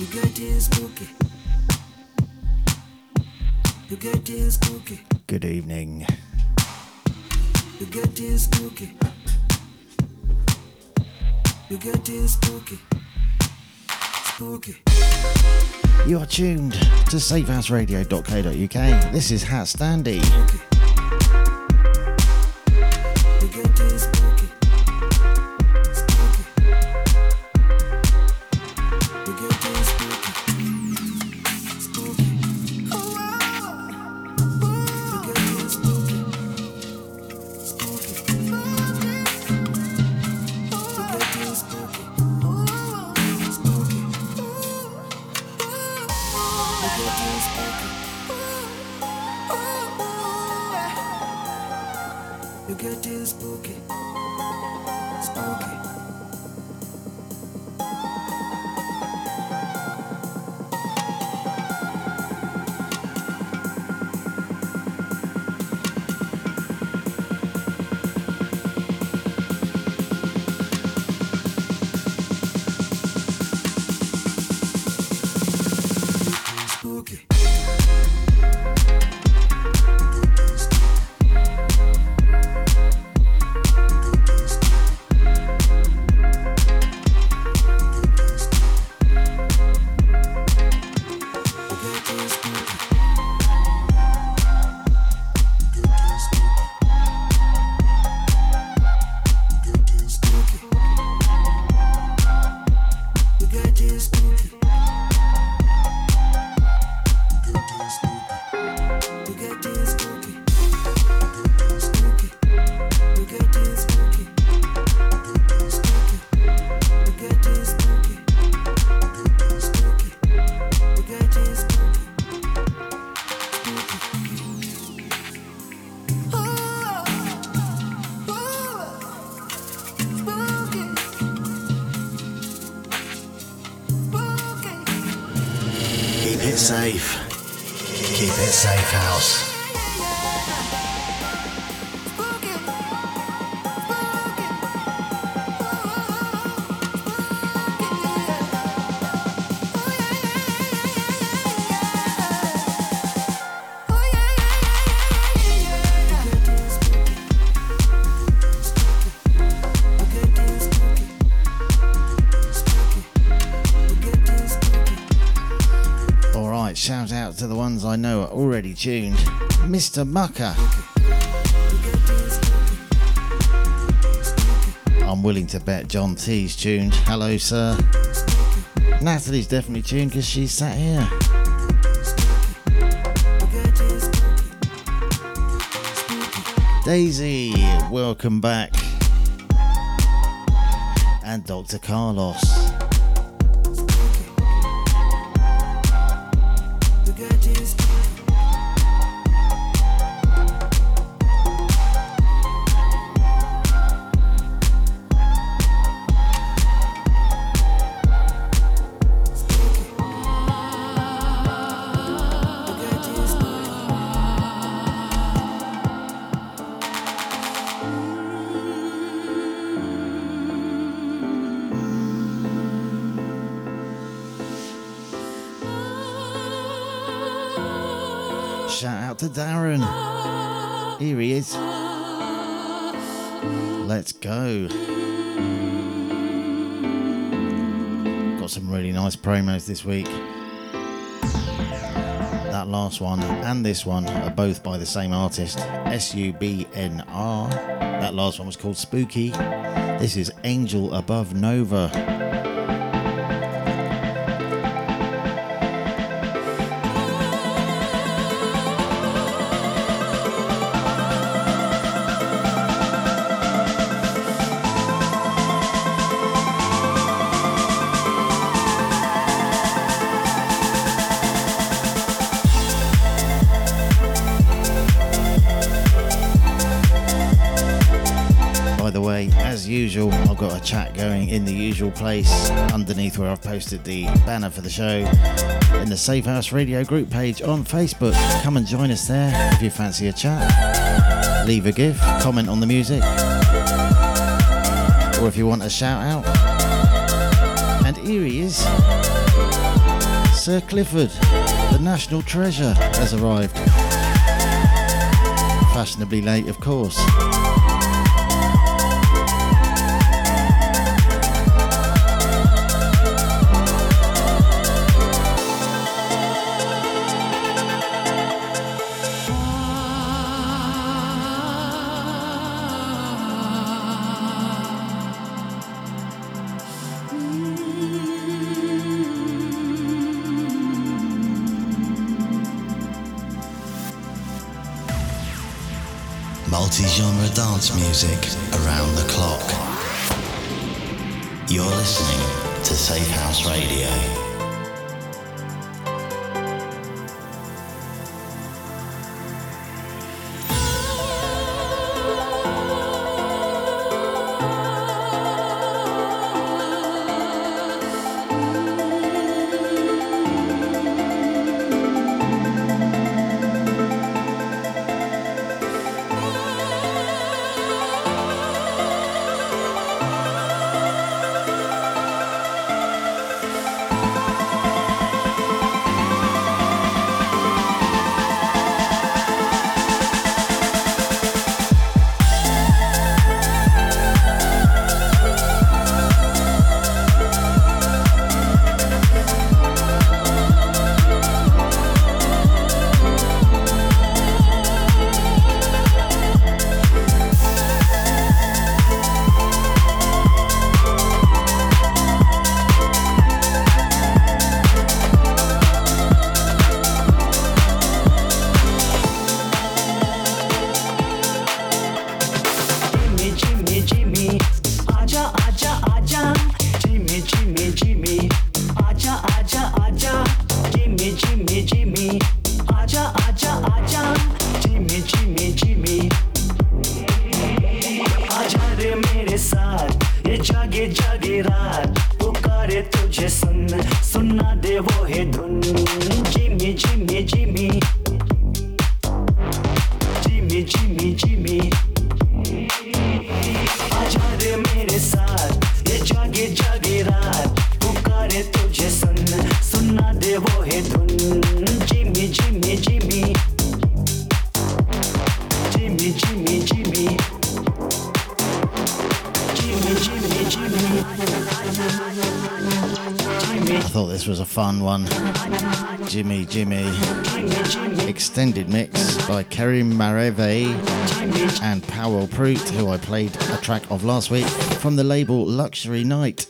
You getting spooky. You spooky. Good evening. You spooky. You spooky. Spooky. You are tuned to safehouseradio.co.uk. This is HatStandy. Spooky. Already tuned. Mr. Mucker. I'm willing to bet John T's tuned. Hello, sir. Natalie's definitely tuned because she's sat here. Daisy, welcome back. And Dr. Carlos. Shout out to Darren. Here he is. Let's go. Got some really nice promos this week. That last one and this one are both by the same artist, S U B N R. That last one was called Spooky. This is Angel Above Nova. Usual place underneath where I've posted the banner for the show in the Safe House Radio group page on Facebook. Come and join us there if you fancy a chat. Leave a gift, comment on the music, or if you want a shout out. And here he is. Sir Clifford, the national treasure, has arrived. Fashionably late, of course. Multi-genre dance music around the clock. You're listening to Safe House Radio. Jimmy. Jimmy. Extended mix by Kerim Muravey and Pawel Prutt, who I played a track of last week from the label Luxury Night.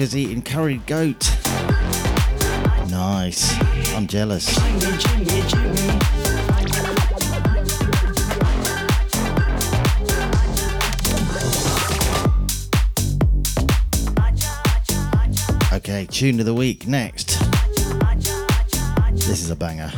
Muckers eating curried goat. Nice. I'm jealous. Okay, tune of the week next. This is a banger.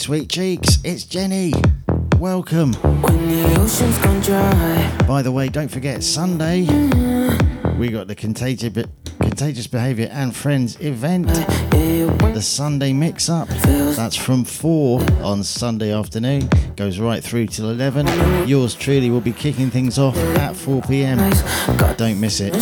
Sweet cheeks. It's Jenny. Welcome. When the ocean's gone dry. By the way, don't forget Sunday. We got the contagious, contagious behaviour and friends event. The Sunday mix up. That's from four on Sunday afternoon. Goes right through till eleven. Yours truly will be kicking things off at four pm. Don't miss it.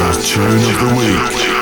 Standy's Tune of the Week.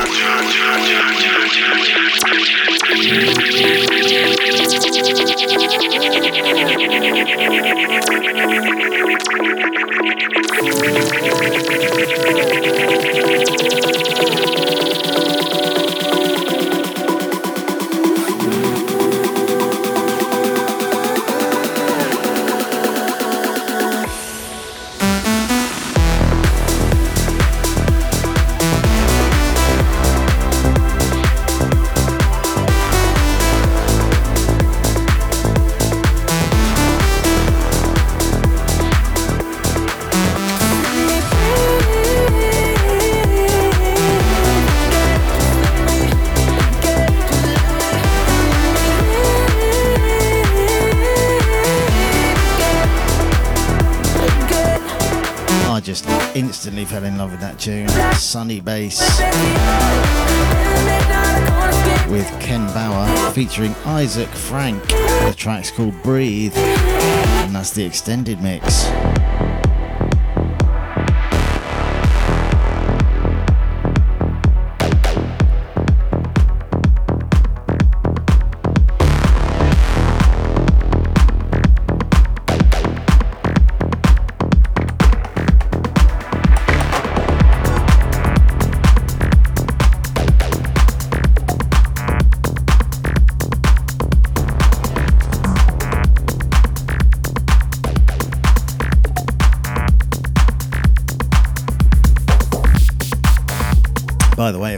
Sonny Bass with Ken Bauer featuring Isaac Frank. The track's called Breathe, and that's the extended mix.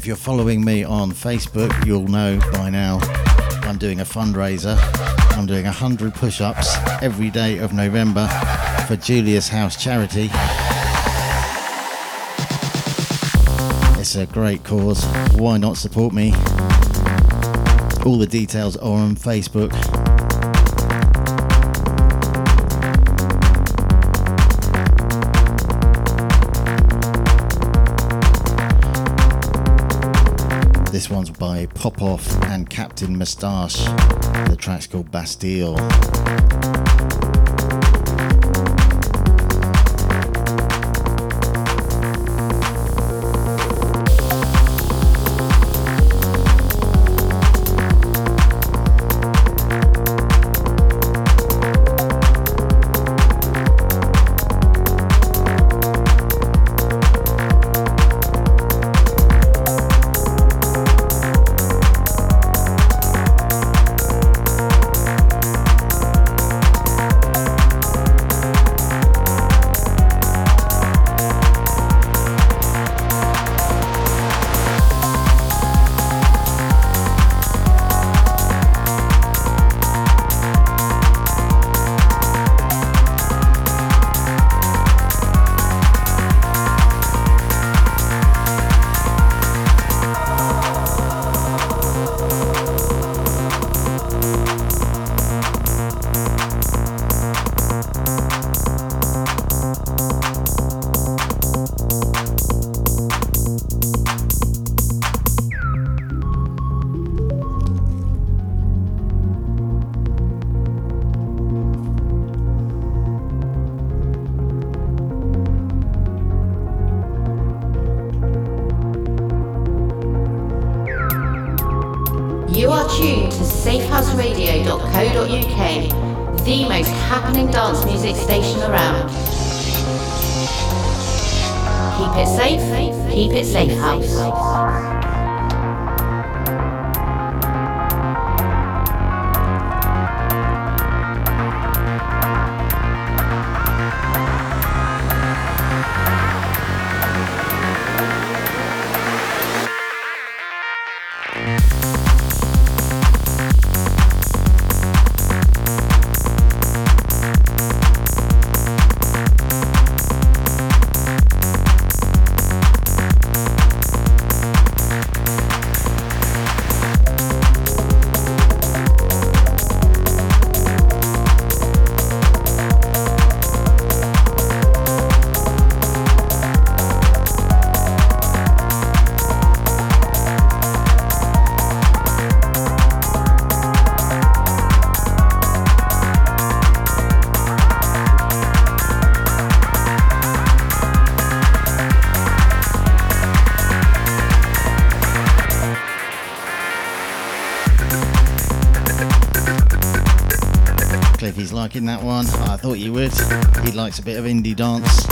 If you're following me on Facebook, you'll know by now I'm doing a fundraiser. I'm doing 100 push ups every day of November for Julia's House Charity. It's a great cause. Why not support me? All the details are on Facebook. One's by Popof and Captain Mustache. The track's called Bastille. tuned to safehouseradio.co.uk, the most happening dance music station around. Keep it safe, keep it safe house. Liking that one. I thought you would. He likes a bit of indie dance.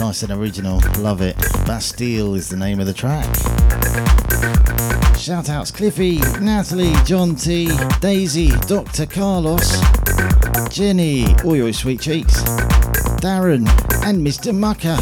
Nice and original. Love it. Bastille is the name of the track. Shout outs Cliffy, Natalie, John T, Daisy, Dr. Carlos, Jenny, all your sweet cheeks, Darren, and Mr. Mucker.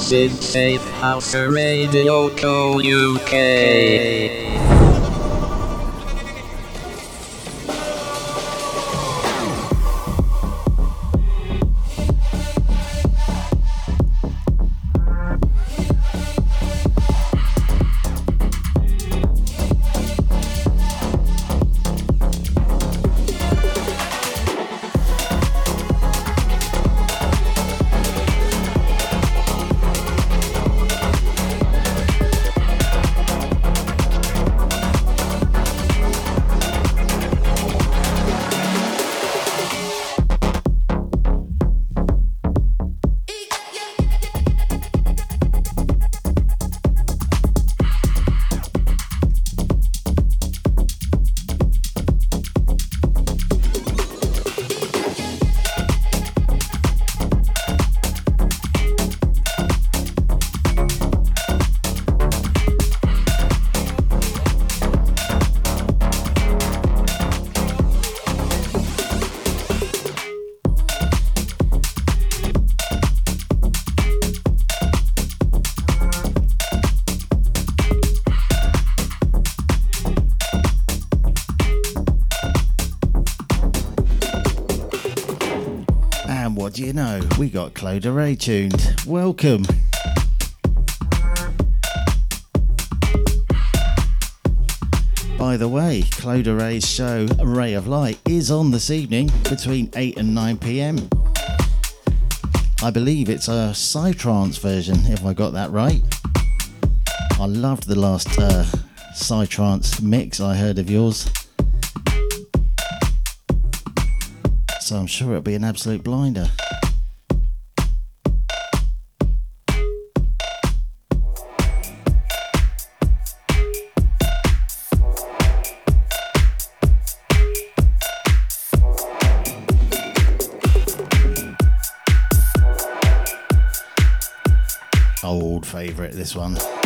This is Safe House Radio Co. UK. We got Cloda Ray tuned. Welcome. By the way, Cloda Ray's show Ray of Light is on this evening between 8 and 9 pm. I believe it's a Psytrance version, if I got that right. I loved the last uh, Psytrance mix I heard of yours. So I'm sure it'll be an absolute blinder. This one.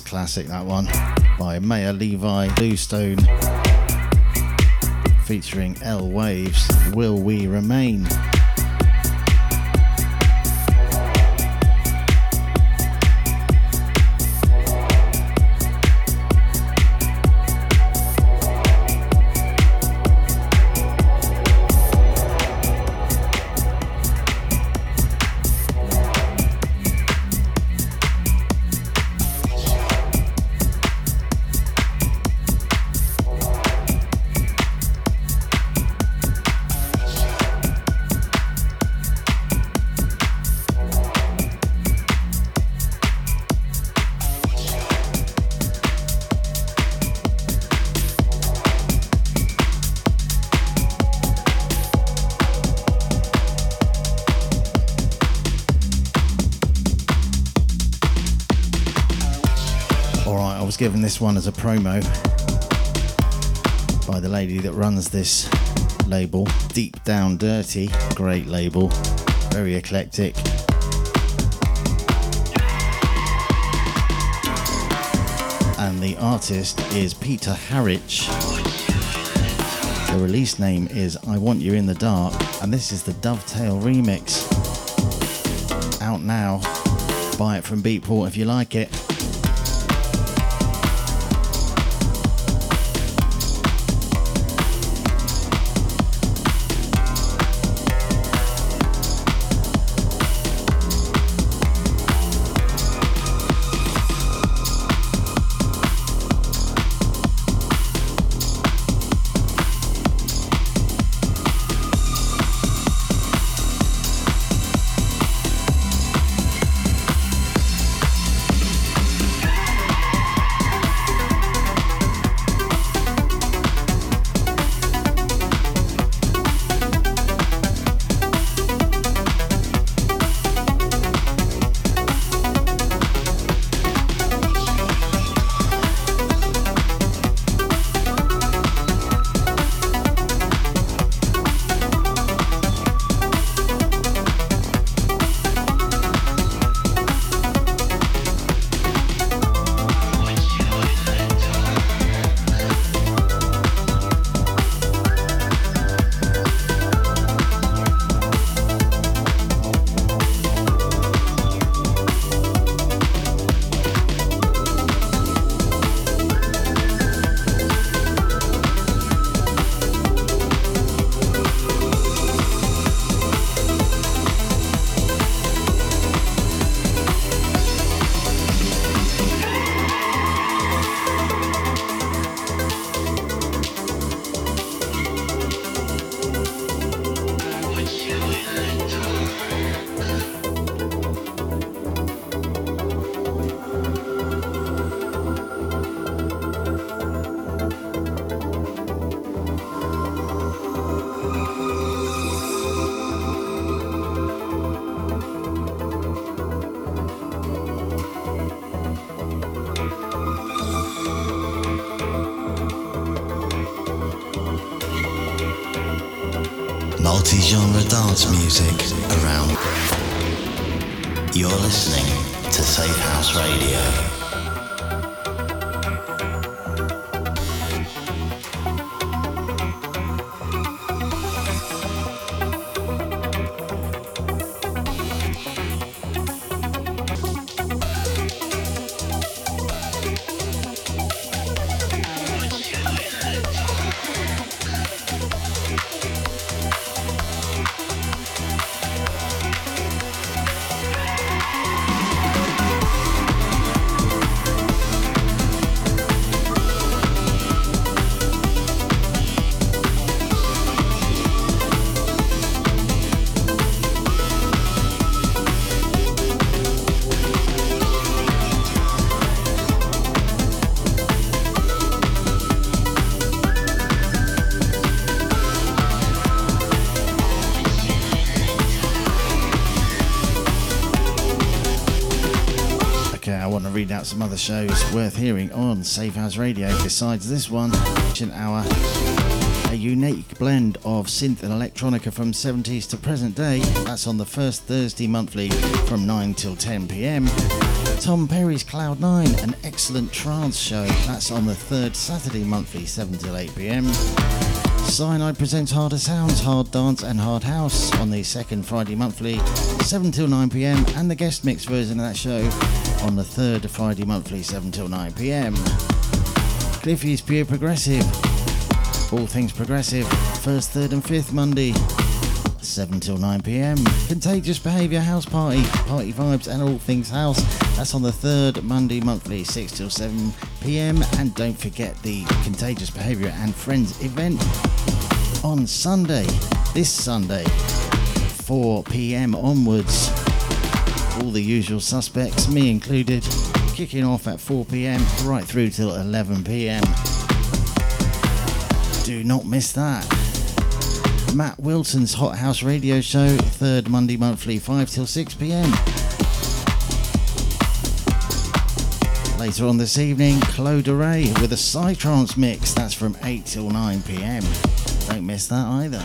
Classic, that one, by Maor Levi Bluestone, featuring L Waves, Will We Remain? This one as a promo by the lady that runs this label, Deep Down Dirty. Great label, very eclectic. And the artist is Peter Harich. The release name is I Want You in the Dark, and this is the Dovetail remix. Out now. Buy it from Beatport if you like it. Multi-genre dance music around. You're listening to Safe House Radio. Other shows worth hearing on Safe House Radio besides this one, an hour. A unique blend of synth and electronica from 70s to present day. That's on the first Thursday monthly from 9 till 10 pm. Tom Perry's Cloud 9, an excellent trance show. That's on the third Saturday monthly, 7 till 8 pm. Cyanide presents Harder Sounds, Hard Dance and Hard House on the second Friday monthly, 7 till 9 pm, and the guest mix version of that show on the third Friday monthly, 7 till 9 pm. Cliffy's Pure Progressive, all things progressive, first, third, and fifth Monday, 7 till 9 pm. Contagious Behaviour House Party, party vibes, and all things house. That's on the third Monday monthly, 6 till 7 pm. And don't forget the Contagious Behaviour and Friends event on Sunday, this Sunday, 4 pm onwards. All the usual suspects, me included, kicking off at 4 pm right through till 11 pm. Do not miss that. Matt Wilson's Hot House Radio Show, third Monday monthly, 5 till 6 pm. Later on this evening, Claude Ray with a Psytrance mix, that's from 8 till 9 pm. Don't miss that either.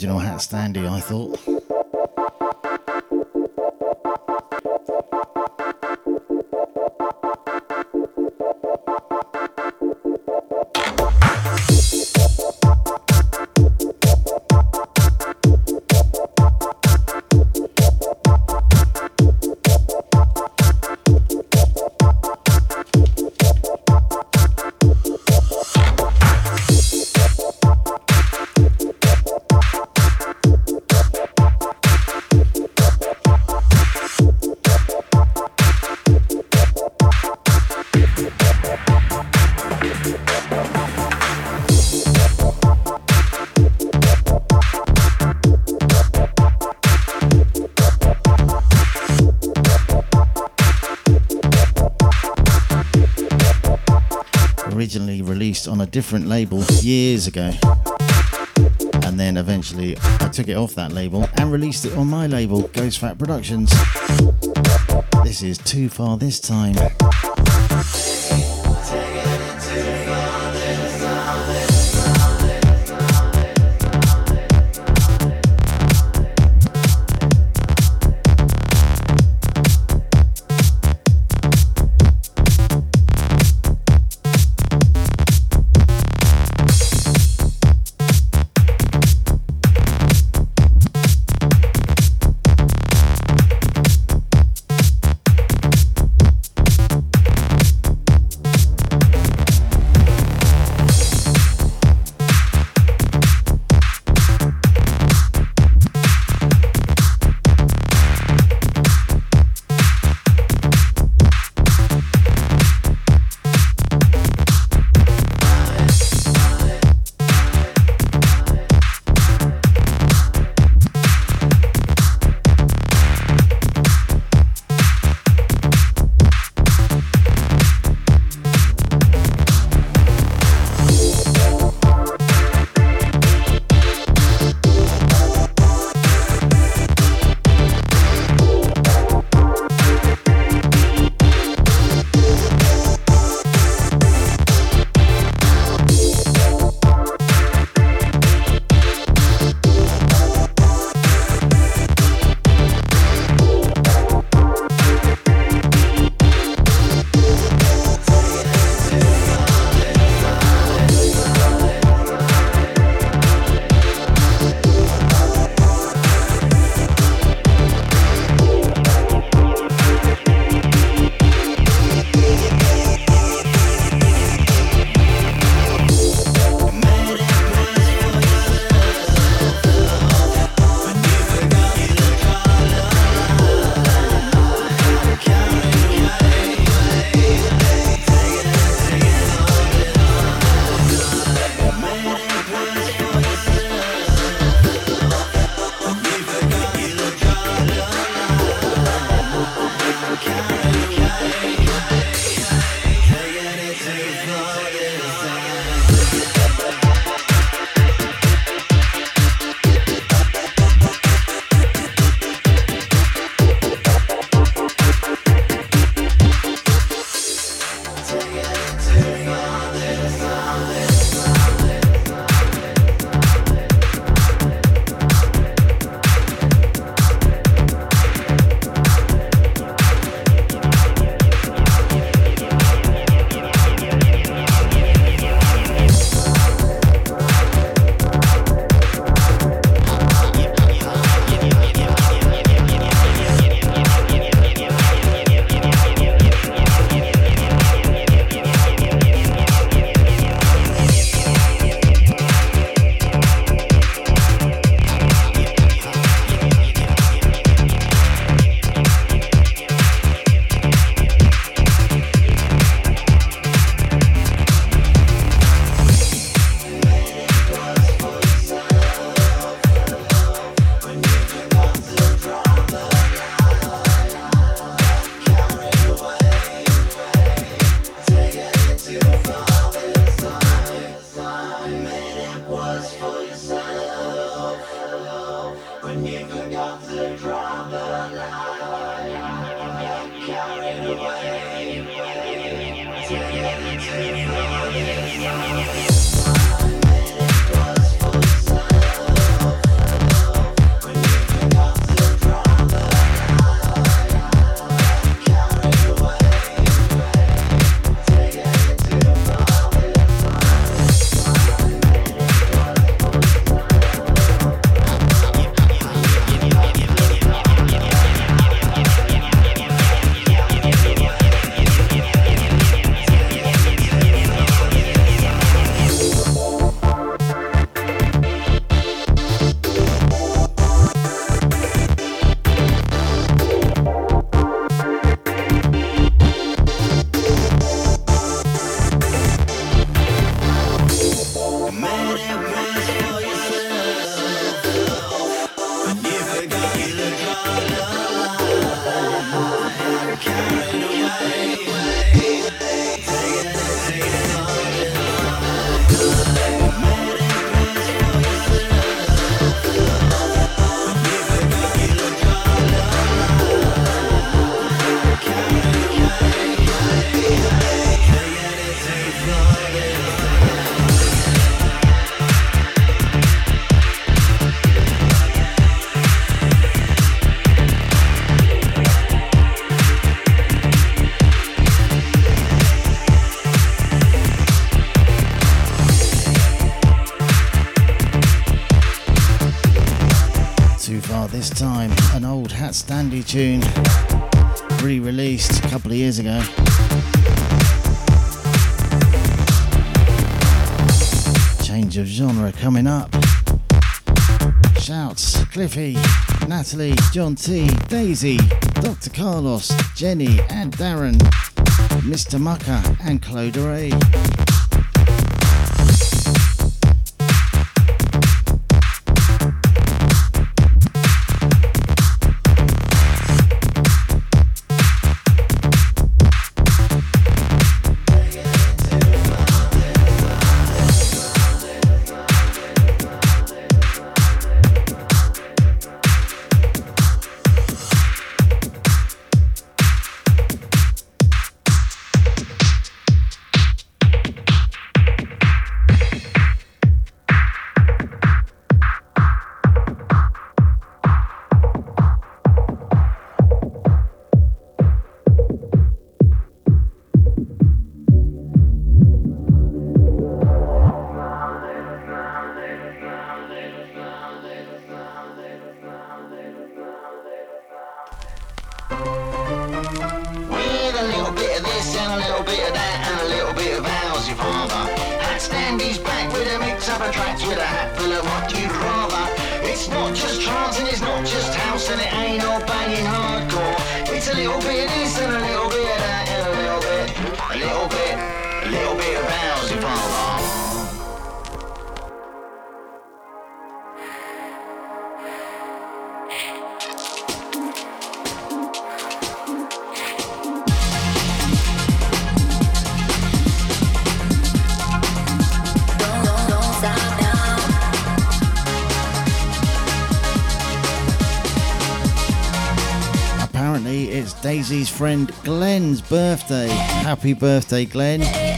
For a bit of original HatStandy, I thought. Different label years ago. And then eventually I took it off that label and released it on my label, Ghost Fat Productions. This is Too Far This Time. Standy tune, re released a couple of years ago. Change of genre coming up. Shouts Cliffy, Natalie, John T, Daisy, Dr. Carlos, Jenny, and Darren, Mr. Mucker, and Claude Ray. Daisy's friend Glenn's birthday. Happy birthday, Glenn.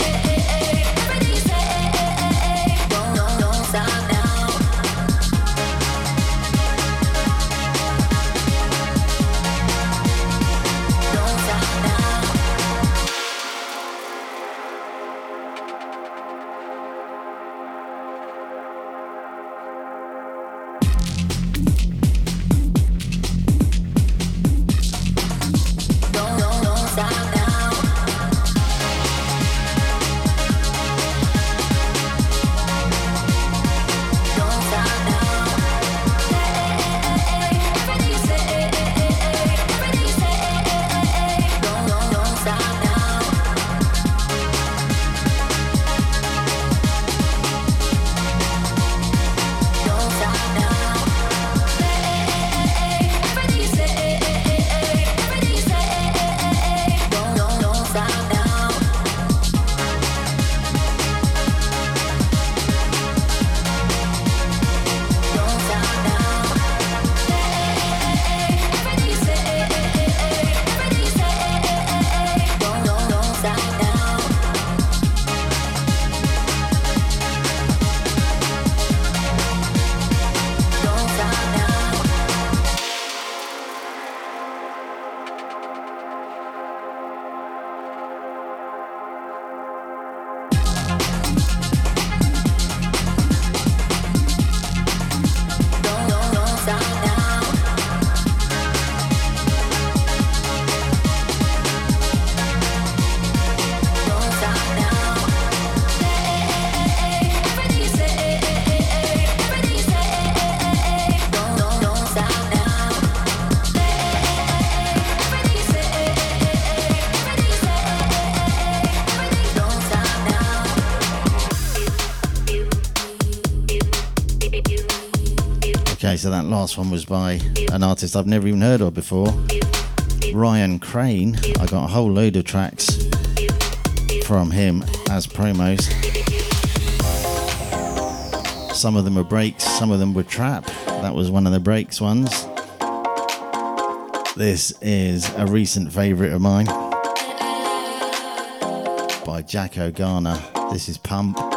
So that last one was by an artist I've never even heard of before, Ryan Crane. I got a whole load of tracks from him as promos. Some of them were breaks, some of them were trap. That was one of the breaks ones. This is a recent favourite of mine by Jack Garner. This is Pump.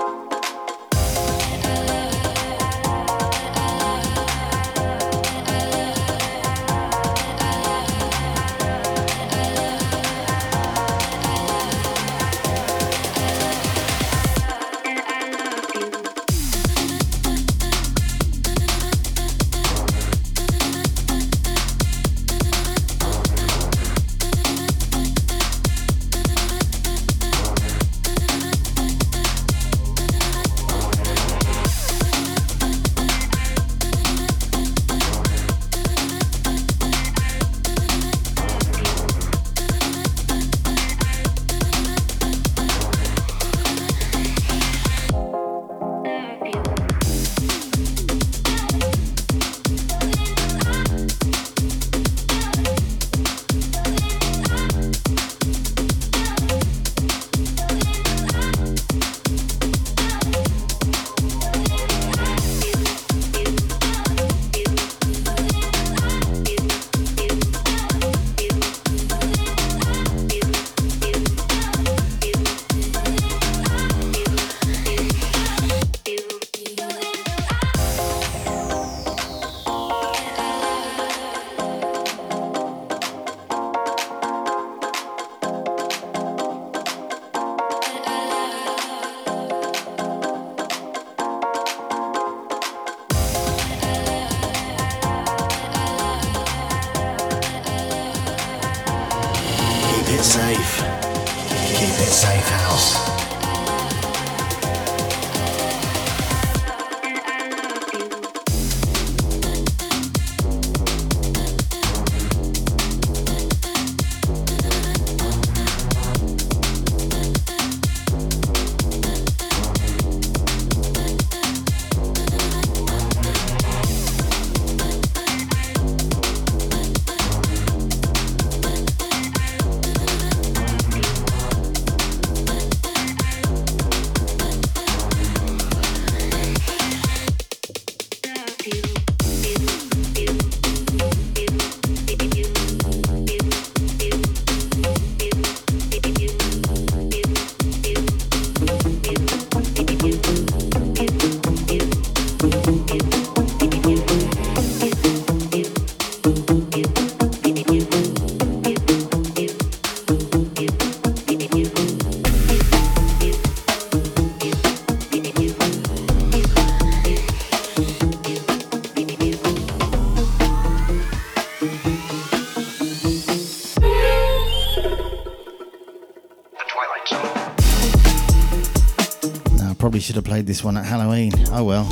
Should have played this one at Halloween. Oh well.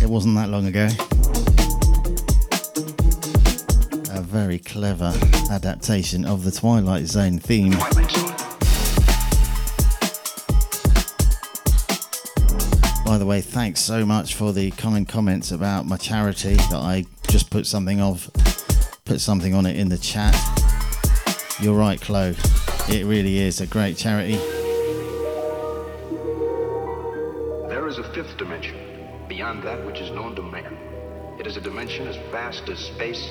It wasn't that long ago. Very clever adaptation of the Twilight Zone theme. By the way, thanks so much for the kind comments about my charity that I just put something of put something on it in the chat. You're right, Chloe. It really is a great charity. There is a fifth dimension beyond that which is known to man. It is a dimension as vast as space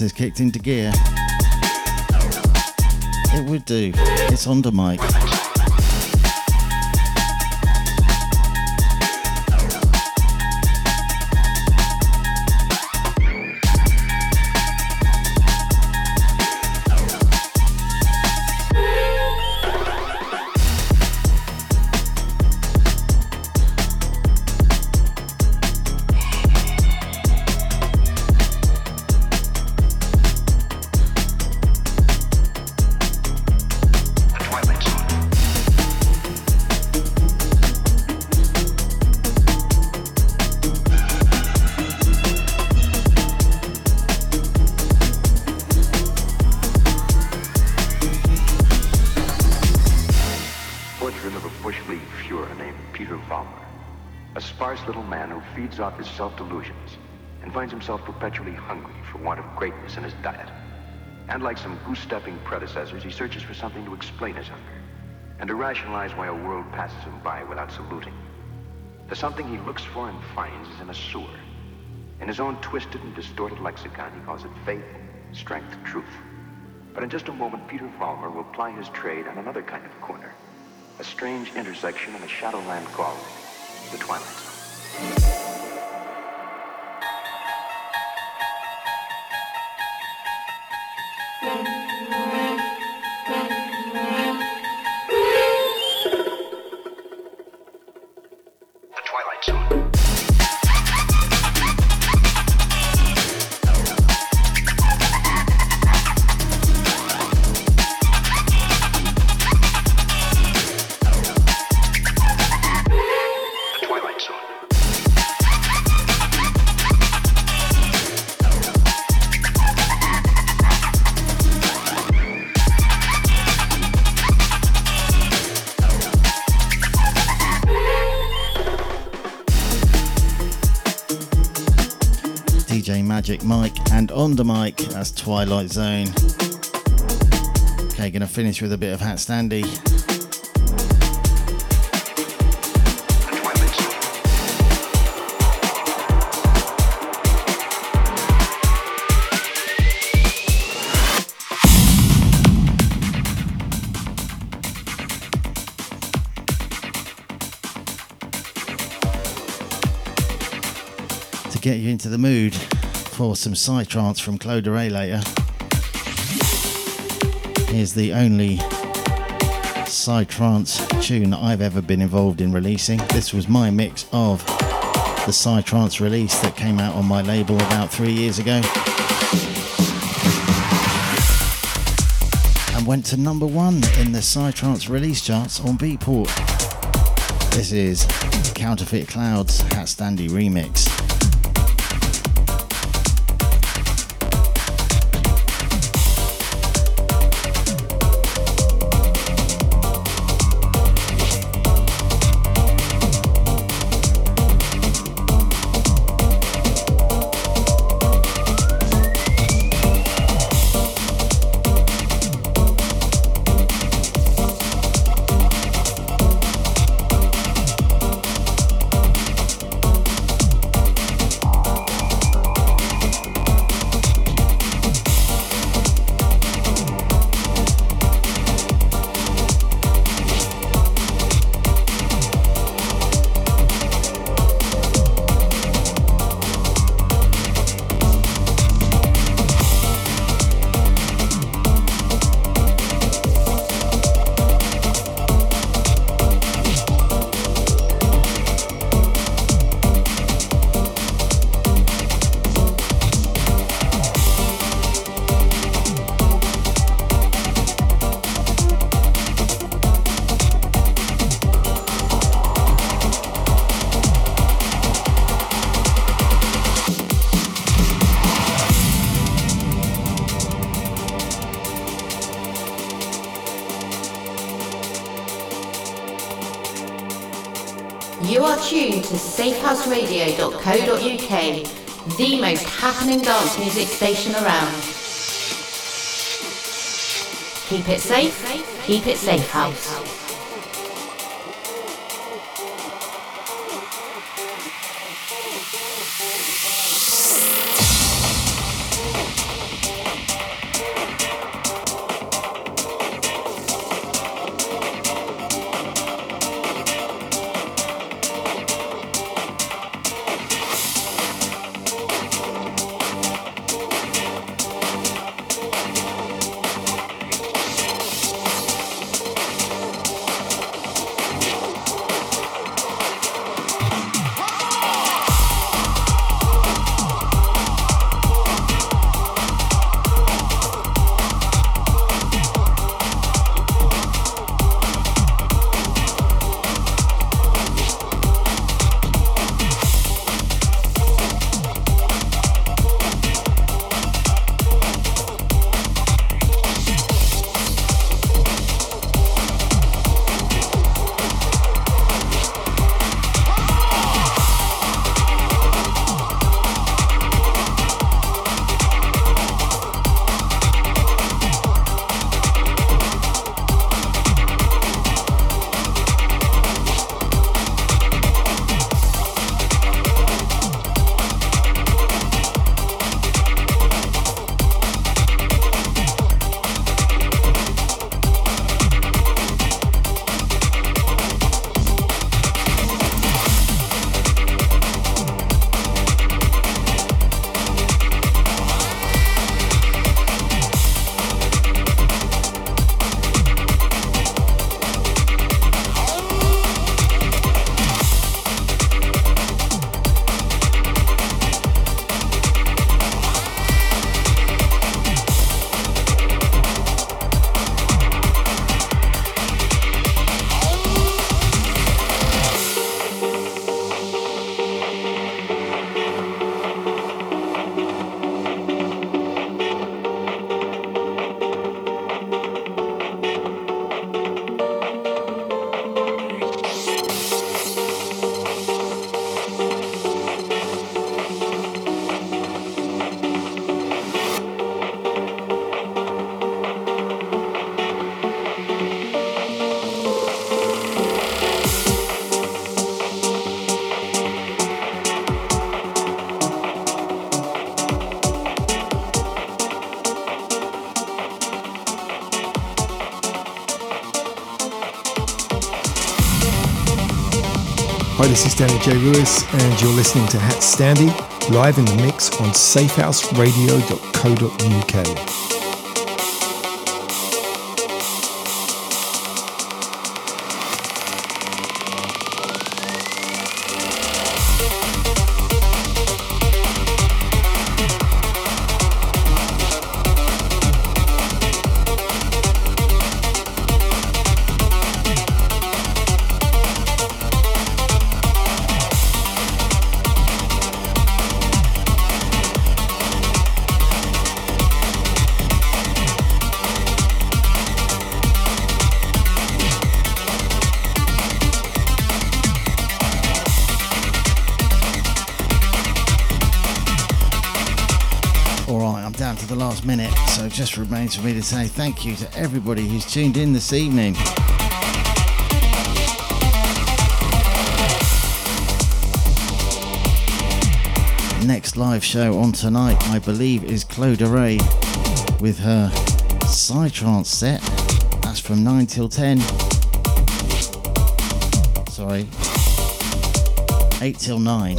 Has kicked into gear. It would do. It's under mic. Himself perpetually hungry for want of greatness in his diet. And like some goose-stepping predecessors, he searches for something to explain his hunger and to rationalize why a world passes him by without saluting. The something he looks for and finds is in a sewer. In his own twisted and distorted lexicon, he calls it faith, strength, truth. But in just a moment, Peter Vollmer will ply his trade on another kind of corner, a strange intersection in a shadowland called the Twilight Zone. Magic Mike and on the mic, that's Twilight Zone. Okay, gonna finish with a bit of HatStandy. Get you into the mood for some psytrance from Claude Ray later. Here's the only psytrance tune I've ever been involved in releasing. This was my mix of the psytrance release that came out on my label about three years ago. And went to number one in the psytrance release charts on Beatport. This is Counterfeit Clouds HatStandy remix. safehouseradio.co.uk, the most happening dance music station around. Keep it safe, keep it safe house. This is Danny J. Lewis, and you're listening to HatStandy live in the mix on safehouseradio.co.uk. just remains for me to say thank you to everybody who's tuned in this evening. Next live show on tonight, I believe, is Claude with her Psytrance set. That's from 9 till 10. Sorry, 8 till 9.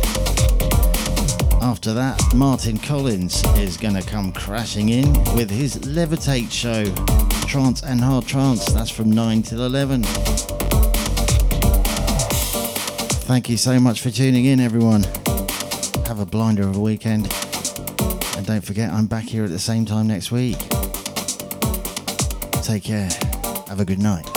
After that, Martin Collins is going to come crashing in with his Levitate show, Trance and Hard Trance. That's from 9 till 11. Thank you so much for tuning in, everyone. Have a blinder of a weekend. And don't forget, I'm back here at the same time next week. Take care. Have a good night.